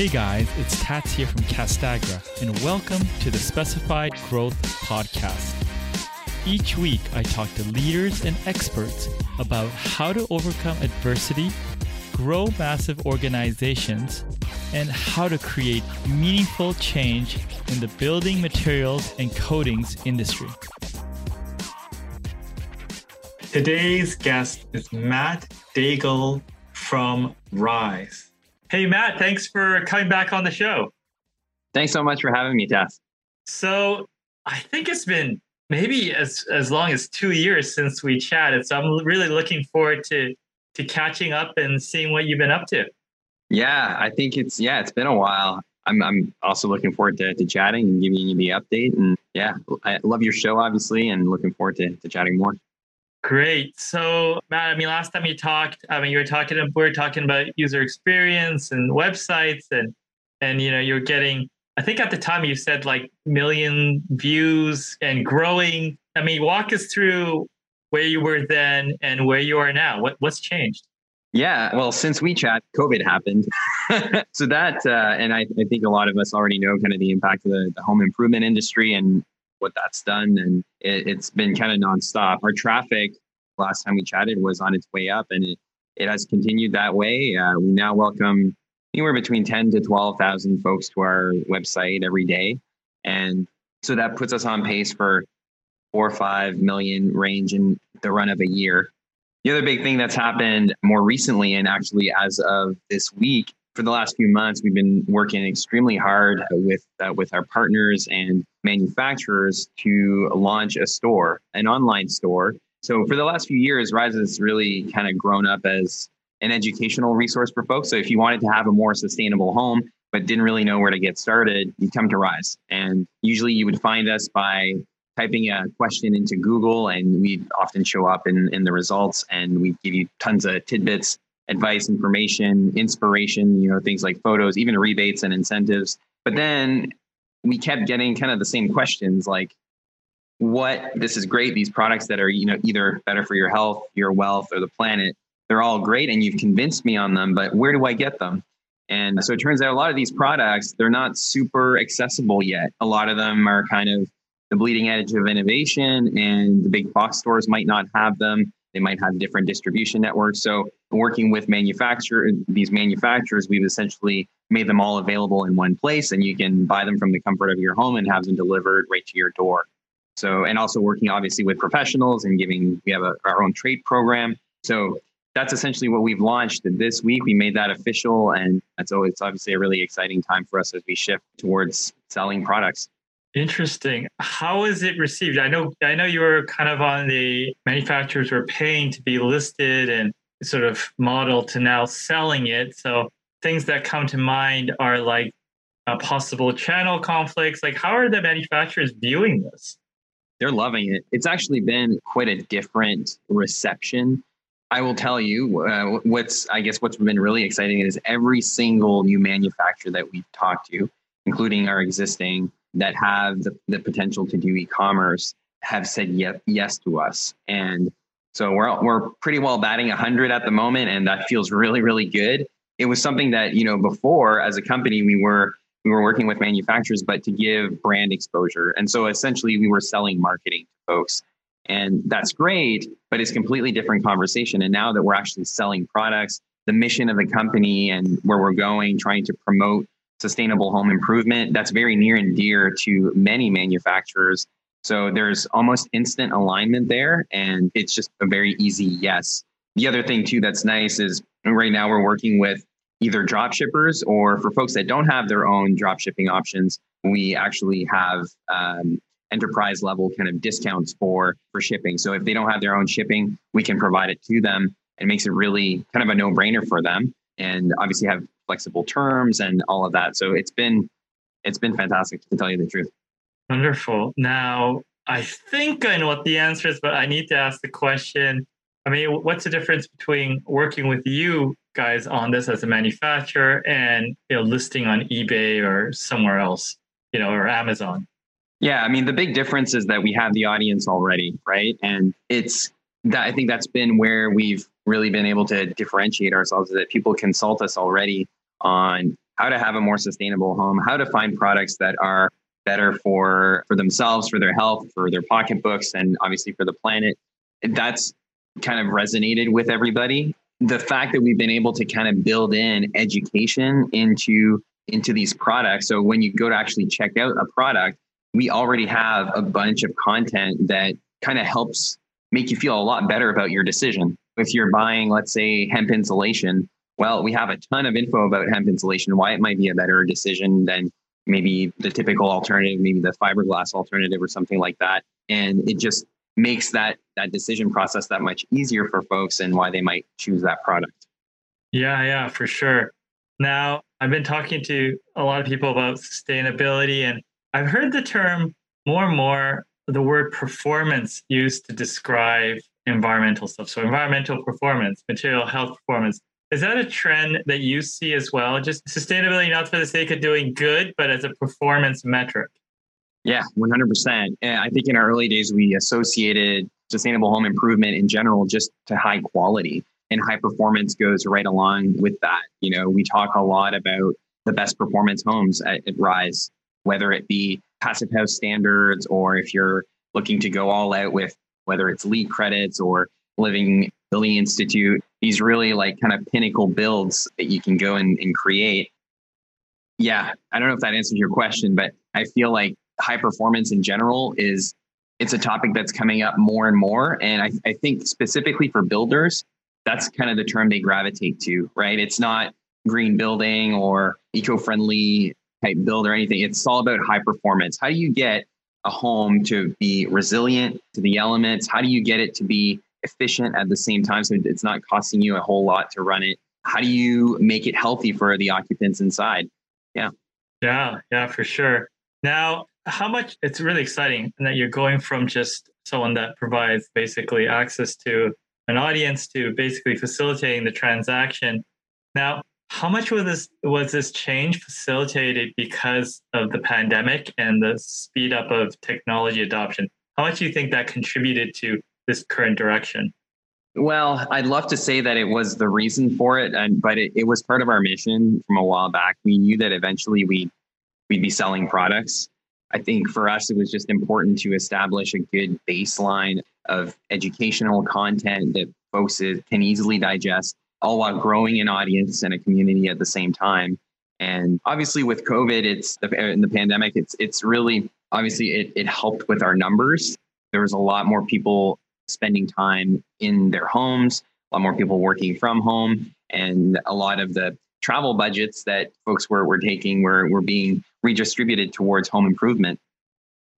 Hey guys, it's Tats here from Castagra, and welcome to the Specified Growth Podcast. Each week, I talk to leaders and experts about how to overcome adversity, grow massive organizations, and how to create meaningful change in the building materials and coatings industry. Today's guest is Matt Daigle from Rise. Hey, Matt, thanks for coming back on the show. Thanks so much for having me, Tess. So I think it's been maybe as as long as two years since we chatted. So I'm really looking forward to to catching up and seeing what you've been up to. Yeah, I think it's yeah, it's been a while. I'm I'm also looking forward to, to chatting and giving you the update. And yeah, I love your show obviously and looking forward to, to chatting more. Great. So, Matt, I mean, last time you talked, I mean, you were talking, we were talking about user experience and websites, and and you know, you're getting. I think at the time you said like million views and growing. I mean, walk us through where you were then and where you are now. What what's changed? Yeah, well, since we chat, COVID happened. so that, uh, and I, I, think a lot of us already know kind of the impact of the, the home improvement industry and what that's done. And it, has been kind of nonstop. Our traffic last time we chatted was on its way up and it, it has continued that way. Uh, we now welcome anywhere between 10 to 12,000 folks to our website every day. And so that puts us on pace for four or five million range in the run of a year. The other big thing that's happened more recently, and actually as of this week, for the last few months, we've been working extremely hard with uh, with our partners and manufacturers to launch a store, an online store. So for the last few years, Rise has really kind of grown up as an educational resource for folks. So if you wanted to have a more sustainable home but didn't really know where to get started, you come to Rise. And usually you would find us by typing a question into Google and we'd often show up in, in the results and we give you tons of tidbits advice, information, inspiration, you know, things like photos, even rebates and incentives. But then we kept getting kind of the same questions like, what this is great, these products that are, you know, either better for your health, your wealth, or the planet, they're all great and you've convinced me on them, but where do I get them? And so it turns out a lot of these products, they're not super accessible yet. A lot of them are kind of the bleeding edge of innovation, and the big box stores might not have them. They might have different distribution networks. So working with manufacturer these manufacturers, we've essentially made them all available in one place and you can buy them from the comfort of your home and have them delivered right to your door. So and also working obviously with professionals and giving we have a, our own trade program. So that's essentially what we've launched this week. We made that official and so it's obviously a really exciting time for us as we shift towards selling products. Interesting. How is it received? I know I know you were kind of on the manufacturers were paying to be listed and sort of model to now selling it. So things that come to mind are like uh, possible channel conflicts. Like how are the manufacturers viewing this? They're loving it. It's actually been quite a different reception. I will tell you uh, what's I guess what's been really exciting is every single new manufacturer that we've talked to, including our existing that have the, the potential to do e-commerce have said yes, yes to us. And so we're, we're pretty well batting 100 at the moment, and that feels really, really good. It was something that, you know, before as a company, we were we were working with manufacturers, but to give brand exposure. And so essentially we were selling marketing to folks. And that's great, but it's completely different conversation. And now that we're actually selling products, the mission of the company and where we're going, trying to promote sustainable home improvement. That's very near and dear to many manufacturers. So there's almost instant alignment there, and it's just a very easy yes. The other thing, too, that's nice is right now we're working with either drop shippers or for folks that don't have their own drop shipping options, we actually have um, enterprise level kind of discounts for for shipping. So if they don't have their own shipping, we can provide it to them. It makes it really kind of a no brainer for them and obviously have flexible terms and all of that. So it's been it's been fantastic to tell you the truth. Wonderful. Now I think I know what the answer is, but I need to ask the question. I mean, what's the difference between working with you guys on this as a manufacturer and you know listing on eBay or somewhere else, you know, or Amazon? Yeah, I mean, the big difference is that we have the audience already, right? And it's that I think that's been where we've really been able to differentiate ourselves is that people consult us already on how to have a more sustainable home, how to find products that are better for for themselves, for their health, for their pocketbooks, and obviously for the planet. That's kind of resonated with everybody. The fact that we've been able to kind of build in education into into these products. So when you go to actually check out a product, we already have a bunch of content that kind of helps make you feel a lot better about your decision. If you're buying, let's say, hemp insulation, well, we have a ton of info about hemp insulation, why it might be a better decision than maybe the typical alternative, maybe the fiberglass alternative or something like that. And it just makes that that decision process that much easier for folks and why they might choose that product. Yeah, yeah, for sure. Now, I've been talking to a lot of people about sustainability and I've heard the term more and more the word performance used to describe environmental stuff. So environmental performance, material health performance. Is that a trend that you see as well? Just sustainability, not for the sake of doing good, but as a performance metric? Yeah, 100%. And I think in our early days, we associated sustainable home improvement in general just to high quality and high performance goes right along with that. You know, we talk a lot about the best performance homes at, at Rise, whether it be passive house standards or if you're looking to go all out with whether it's LEED credits or living building institute these really like kind of pinnacle builds that you can go and, and create. Yeah i don't know if that answers your question but i feel like high performance in general is it's a topic that's coming up more and more and I, I think specifically for builders that's kind of the term they gravitate to right? It's not green building or eco-friendly type build or anything. It's all about high performance. How do you get a home to be resilient to the elements? How do you get it to be efficient at the same time so it's not costing you a whole lot to run it. How do you make it healthy for the occupants inside? Yeah. Yeah yeah for sure. Now how much it's really exciting that you're going from just someone that provides basically access to an audience to basically facilitating the transaction. Now how much was this was this change facilitated because of the pandemic and the speed up of technology adoption? How much do you think that contributed to this current direction? Well, I'd love to say that it was the reason for it, and but it, it was part of our mission from a while back. We knew that eventually we we'd be selling products. I think for us, it was just important to establish a good baseline of educational content that folks can easily digest, all while growing an audience and a community at the same time. And obviously, with COVID, it's in the pandemic, it's it's really obviously it, it helped with our numbers. There was a lot more people spending time in their homes, a lot more people working from home, and a lot of the travel budgets that folks were, were taking were, were being redistributed towards home improvement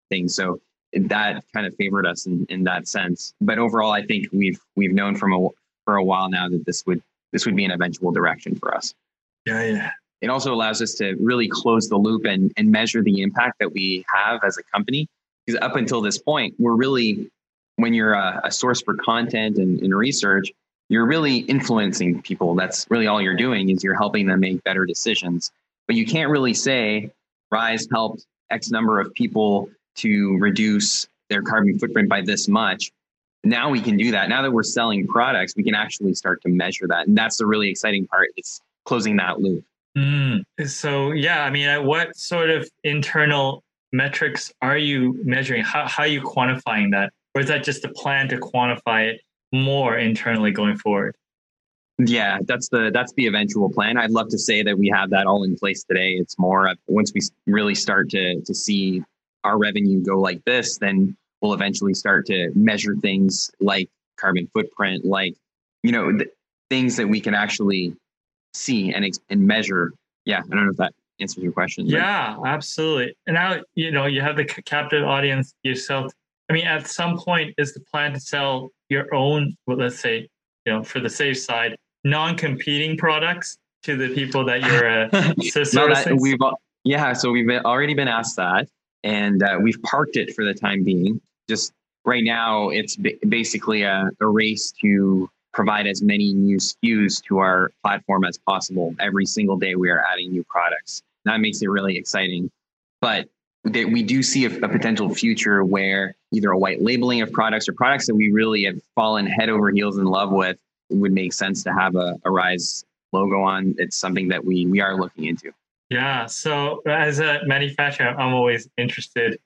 things. So that kind of favored us in, in that sense. But overall, I think we've we've known from a for a while now that this would this would be an eventual direction for us. Yeah, yeah. It also allows us to really close the loop and, and measure the impact that we have as a company. Because up until this point, we're really when you're a, a source for content and, and research, you're really influencing people. That's really all you're doing is you're helping them make better decisions. But you can't really say Rise helped X number of people to reduce their carbon footprint by this much. Now we can do that. Now that we're selling products, we can actually start to measure that. And that's the really exciting part. It's closing that loop. Mm. So, yeah, I mean, what sort of internal metrics are you measuring? How, how are you quantifying that? Or is that just a plan to quantify it more internally going forward? Yeah, that's the that's the eventual plan. I'd love to say that we have that all in place today. It's more once we really start to to see our revenue go like this, then we'll eventually start to measure things like carbon footprint, like you know th- things that we can actually see and and measure. Yeah, I don't know if that answers your question. Yeah, absolutely. And now you know you have the captive audience yourself I mean, at some point, is the plan to sell your own, well, let's say, you know, for the safe side, non-competing products to the people that you're uh, no, that, we've yeah, so we've already been asked that, and uh, we've parked it for the time being. Just right now, it's basically a, a race to provide as many new SKUs to our platform as possible. Every single day, we are adding new products. That makes it really exciting. But that we do see a, a, potential future where either a white labeling of products or products that we really have fallen head over heels in love with would make sense to have a, a rise logo on it's something that we we are looking into Yeah. So as a manufacturer, I'm always interested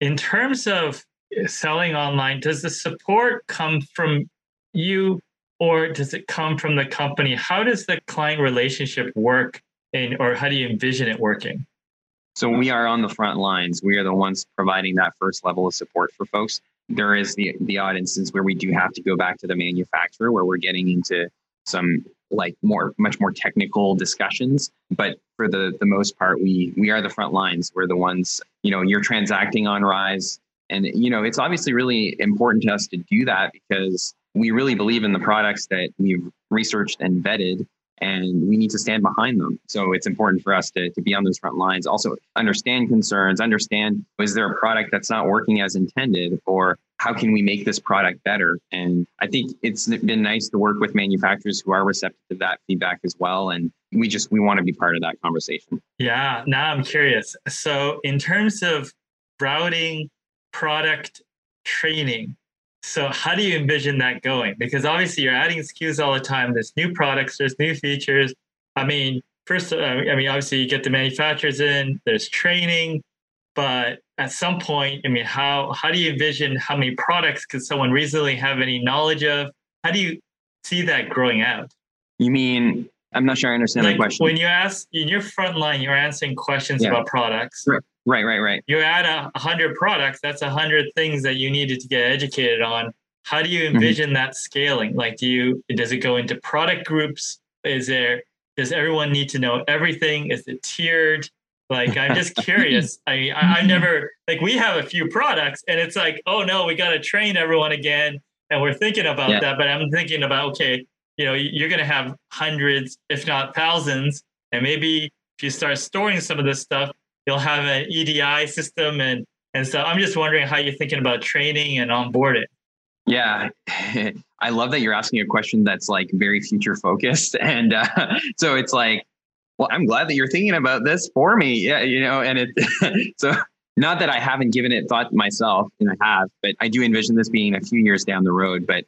in terms of selling online. Does the support come from you or does it come from the company? How does the client relationship work and or how do you envision it working? So we are on the front lines. We are the ones providing that first level of support for folks. There is the the odd instance where we do have to go back to the manufacturer where we're getting into some like more much more technical discussions but for the the most part we we are the front lines we're the ones you know you're transacting on rise and you know it's obviously really important to us to do that because we really believe in the products that we've researched and vetted and we need to stand behind them. So it's important for us to, to be on those front lines. Also, understand concerns, understand is there a product that's not working as intended, or how can we make this product better? And I think it's been nice to work with manufacturers who are receptive to that feedback as well. And we just we want to be part of that conversation. Yeah. Now I'm curious. So in terms of routing, product training, so how do you envision that going? Because obviously you're adding SKUs all the time. There's new products, there's new features. I mean, first, uh, I mean, obviously you get the manufacturers in. There's training, but at some point, I mean, how how do you envision how many products could someone reasonably have any knowledge of? How do you see that growing out? You mean I'm not sure I understand like the question. When you ask in your front line, you're answering questions yeah. about products. Right, right, right. You add a hundred products, that's a hundred things that you needed to get educated on. How do you mm-hmm. envision mm-hmm. that scaling? Like, do you does it go into product groups? Is there does everyone need to know everything? Is it tiered? Like, I'm just curious. I mean, I, I've never like we have a few products, and it's like, oh no, we got to train everyone again, and we're thinking about yeah. that. But I'm thinking about okay, you know, you're going to have hundreds, if not thousands, and maybe if you start storing some of this stuff, you'll have an EDI system and and so I'm just wondering how you're thinking about training and onboarding. Yeah, I love that you're asking a question that's like very future focused, and uh, so it's like, well, I'm glad that you're thinking about this for me. Yeah, you know, and it so not that I haven't given it thought myself, and I have, but I do envision this being a few years down the road. But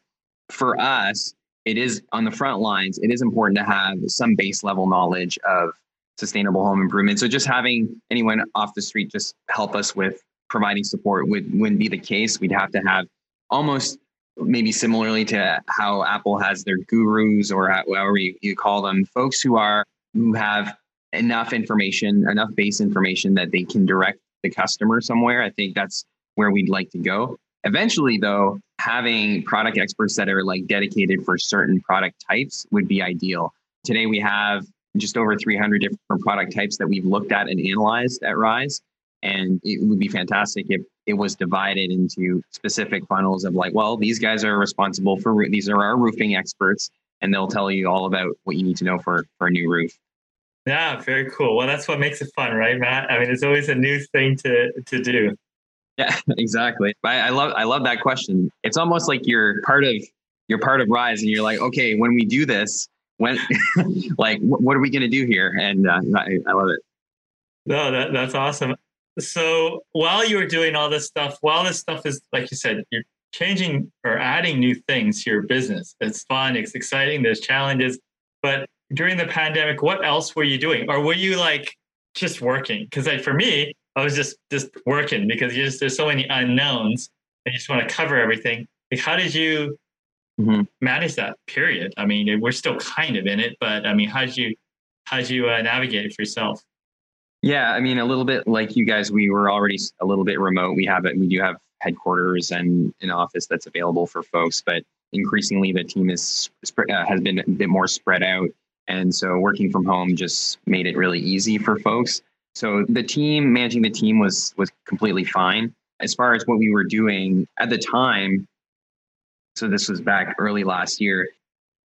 for us, it is on the front lines. It is important to have some base level knowledge of sustainable home improvement. So just having anyone off the street just help us with providing support would wouldn't be the case. We'd have to have almost maybe similarly to how Apple has their gurus or however you, you call them, folks who are who have enough information, enough base information that they can direct the customer somewhere. I think that's where we'd like to go. Eventually, though, having product experts that are like dedicated for certain product types would be ideal. Today, we have just over 300 different product types that we've looked at and analyzed at Rise. And it would be fantastic if it was divided into specific funnels of like, well, these guys are responsible for these are our roofing experts, and they'll tell you all about what you need to know for for a new roof. Yeah, very cool. Well, that's what makes it fun, right, Matt? I mean, it's always a new thing to to do. Yeah, exactly. I, I love I love that question. It's almost like you're part of you're part of Rise, and you're like, okay, when we do this, when like what are we going to do here? And uh, I, I, love it. No that, that's awesome. So while you were doing all this stuff while this stuff is like you said you're changing or adding new things to your business. It's fun it's exciting there's challenges. But during the pandemic what else were you doing? Or were you like just working? Because like for me i was just just working because just there's so many unknowns and you just want to cover everything. Like how did you mm-hmm. manage that period? I mean, we're still kind of in it, but I mean, how did you how did you uh, navigate it for yourself? Yeah, I mean, a little bit like you guys, we were already a little bit remote. We have it. We do have headquarters and an office that's available for folks, but increasingly the team is uh, has been a bit more spread out, and so working from home just made it really easy for folks. So the team managing the team was was completely fine. As far as what we were doing at the time, so this was back early last year.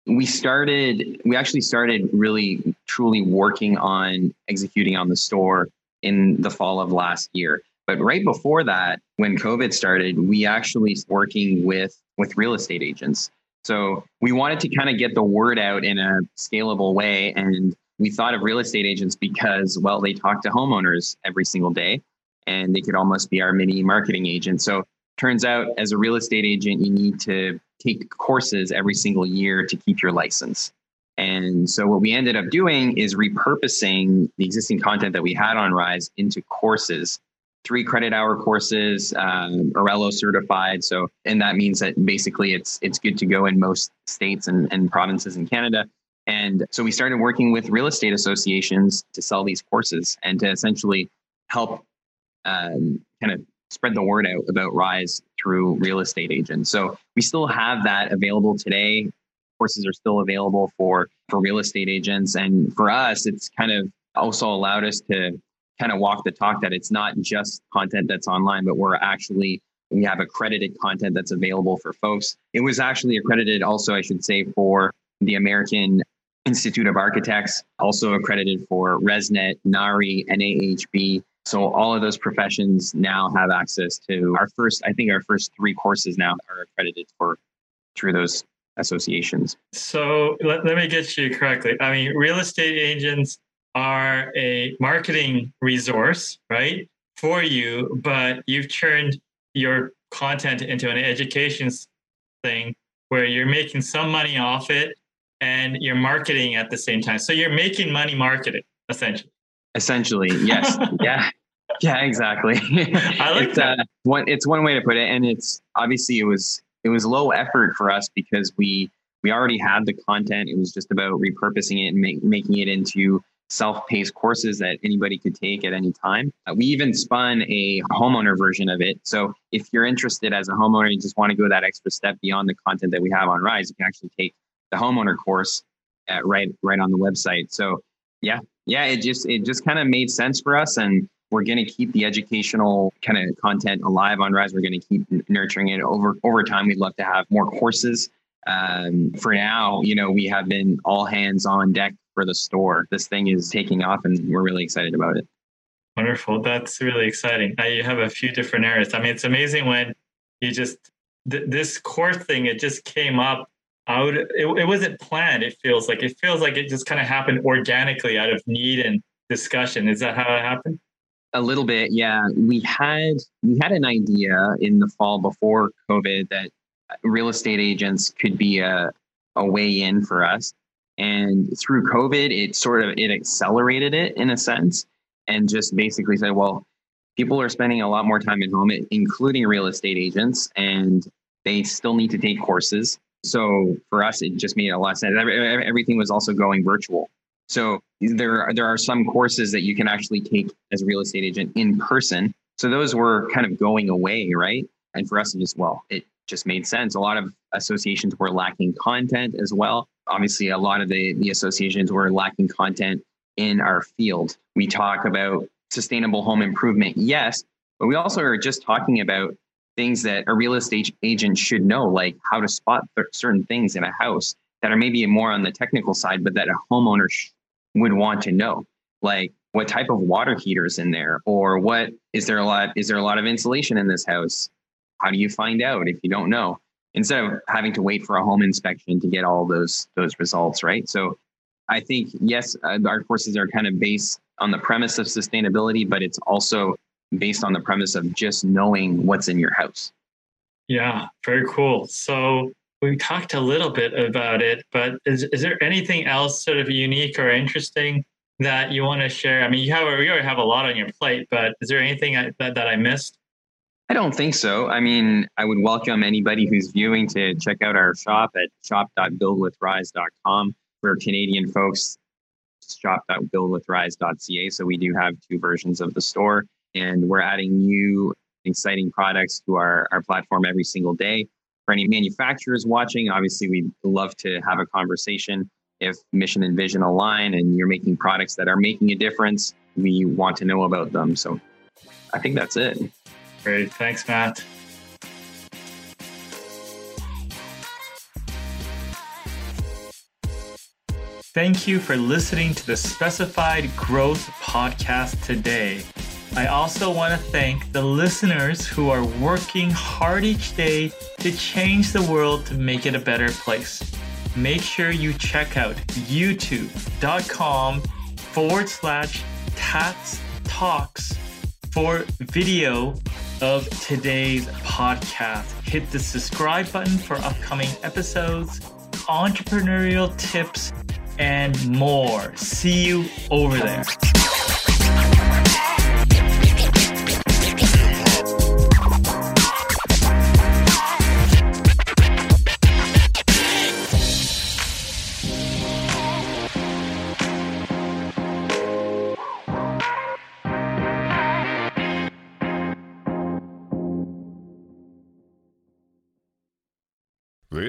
We started, we actually started really truly working on executing on the store in the fall of last year. But right before that, when COVID started, we actually working with with real estate agents. So we wanted to kind of get the word out in a scalable way. And we thought of real estate agents because, well, they talk to homeowners every single day and they could almost be our mini marketing agent. So turns out as a real estate agent, you need to take courses every single year to keep your license. And so what we ended up doing is repurposing the existing content that we had on Rise into courses, three credit hour courses, um, ARELLO certified. So, and that means that basically it's it's good to go in most states and, and provinces in Canada. And so we started working with real estate associations to sell these courses and to essentially help um, kind of spread the word out about Rise through real estate agents. So we still have that available today. Courses are still available for for real estate agents, and for us, it's kind of also allowed us to kind of walk the talk that it's not just content that's online, but we're actually we have accredited content that's available for folks. It was actually accredited also, I should say, for the American Institute of Architects, also accredited for ResNet, NARI, NAHB. So all of those professions now have access to our first, I think our first three courses now are accredited for through those associations. So let, let me get you correctly. I mean, real estate agents are a marketing resource, right, for you, but you've turned your content into an education thing where you're making some money off it and you're marketing at the same time. So you're making money marketing essentially. Essentially, yes. yeah. Yeah, exactly. I like it's, that. Uh, one, it's one way to put it, and it's obviously it was it was low effort for us because we we already had the content. It was just about repurposing it and make, making it into self-paced courses that anybody could take at any time. Uh, we even spun a homeowner version of it. So if you're interested as a homeowner, you just want to go that extra step beyond the content that we have on Rise, you can actually take the homeowner course at, right right on the website. So yeah, yeah, it just it just kind of made sense for us, and we're going to keep the educational kind of content alive on Rise. We're going to keep nurturing it over over time. We'd love to have more courses. Um, for now, you know, we have been all hands on deck for the store. This thing is taking off, and we're really excited about it. Wonderful. That's really exciting. Now you have a few different areas. I mean, it's amazing when you just th- this core thing. It just came up I would. It, it wasn't planned. It feels like it feels like it just kind of happened organically out of need and discussion. Is that how it happened? A little bit, yeah. We had we had an idea in the fall before COVID that uh, real estate agents could be a a way in for us, and through COVID, it sort of it accelerated it in a sense, and just basically said, well, people are spending a lot more time at home, including real estate agents, and they still need to take courses so for us, it just made a lot of sense. Everything was also going virtual. So there, there are some courses that you can actually take as a real estate agent in person. So those were kind of going away, right? And for us, it just well, it just made sense. A lot of associations were lacking content as well. Obviously, a lot of the, the associations were lacking content in our field. We talk about sustainable home improvement, yes, but we also are just talking about things that a real estate agent should know, like how to spot certain things in a house that are maybe more on the technical side, but that a homeowner sh- would want to know, like what type of water heaters in there, or what is there a lot is there a lot of insulation in this house? How do you find out if you don't know? Instead of having to wait for a home inspection to get all those those results, right? So I think yes, uh, our courses are kind of based on the premise of sustainability, but it's also based on the premise of just knowing what's in your house. Yeah, very cool. So we talked a little bit about it, but is, is there anything else sort of unique or interesting that you want to share? I mean, you have you already have a lot on your plate, but is there anything I, that, that I missed? I don't think so. I mean, I would welcome anybody who's viewing to check out our shop at shop.buildwithrise.com. For Canadian folks, shop.buildwithrise.ca. So we do have two versions of the store and we're adding new exciting products to our, our platform every single day. For any manufacturers watching, obviously we'd love to have a conversation. If mission and vision align and you're making products that are making a difference, we want to know about them. So I think that's it. Great. Thanks, Matt. Thank you for listening to the Specified Growth Podcast today. I also want to thank the listeners who are working hard each day to change the world to make it a better place. Make sure you check out youtube.com forward slash tats talks for video of today's podcast. Hit the subscribe button for upcoming episodes, entrepreneurial tips, and more. See you over there.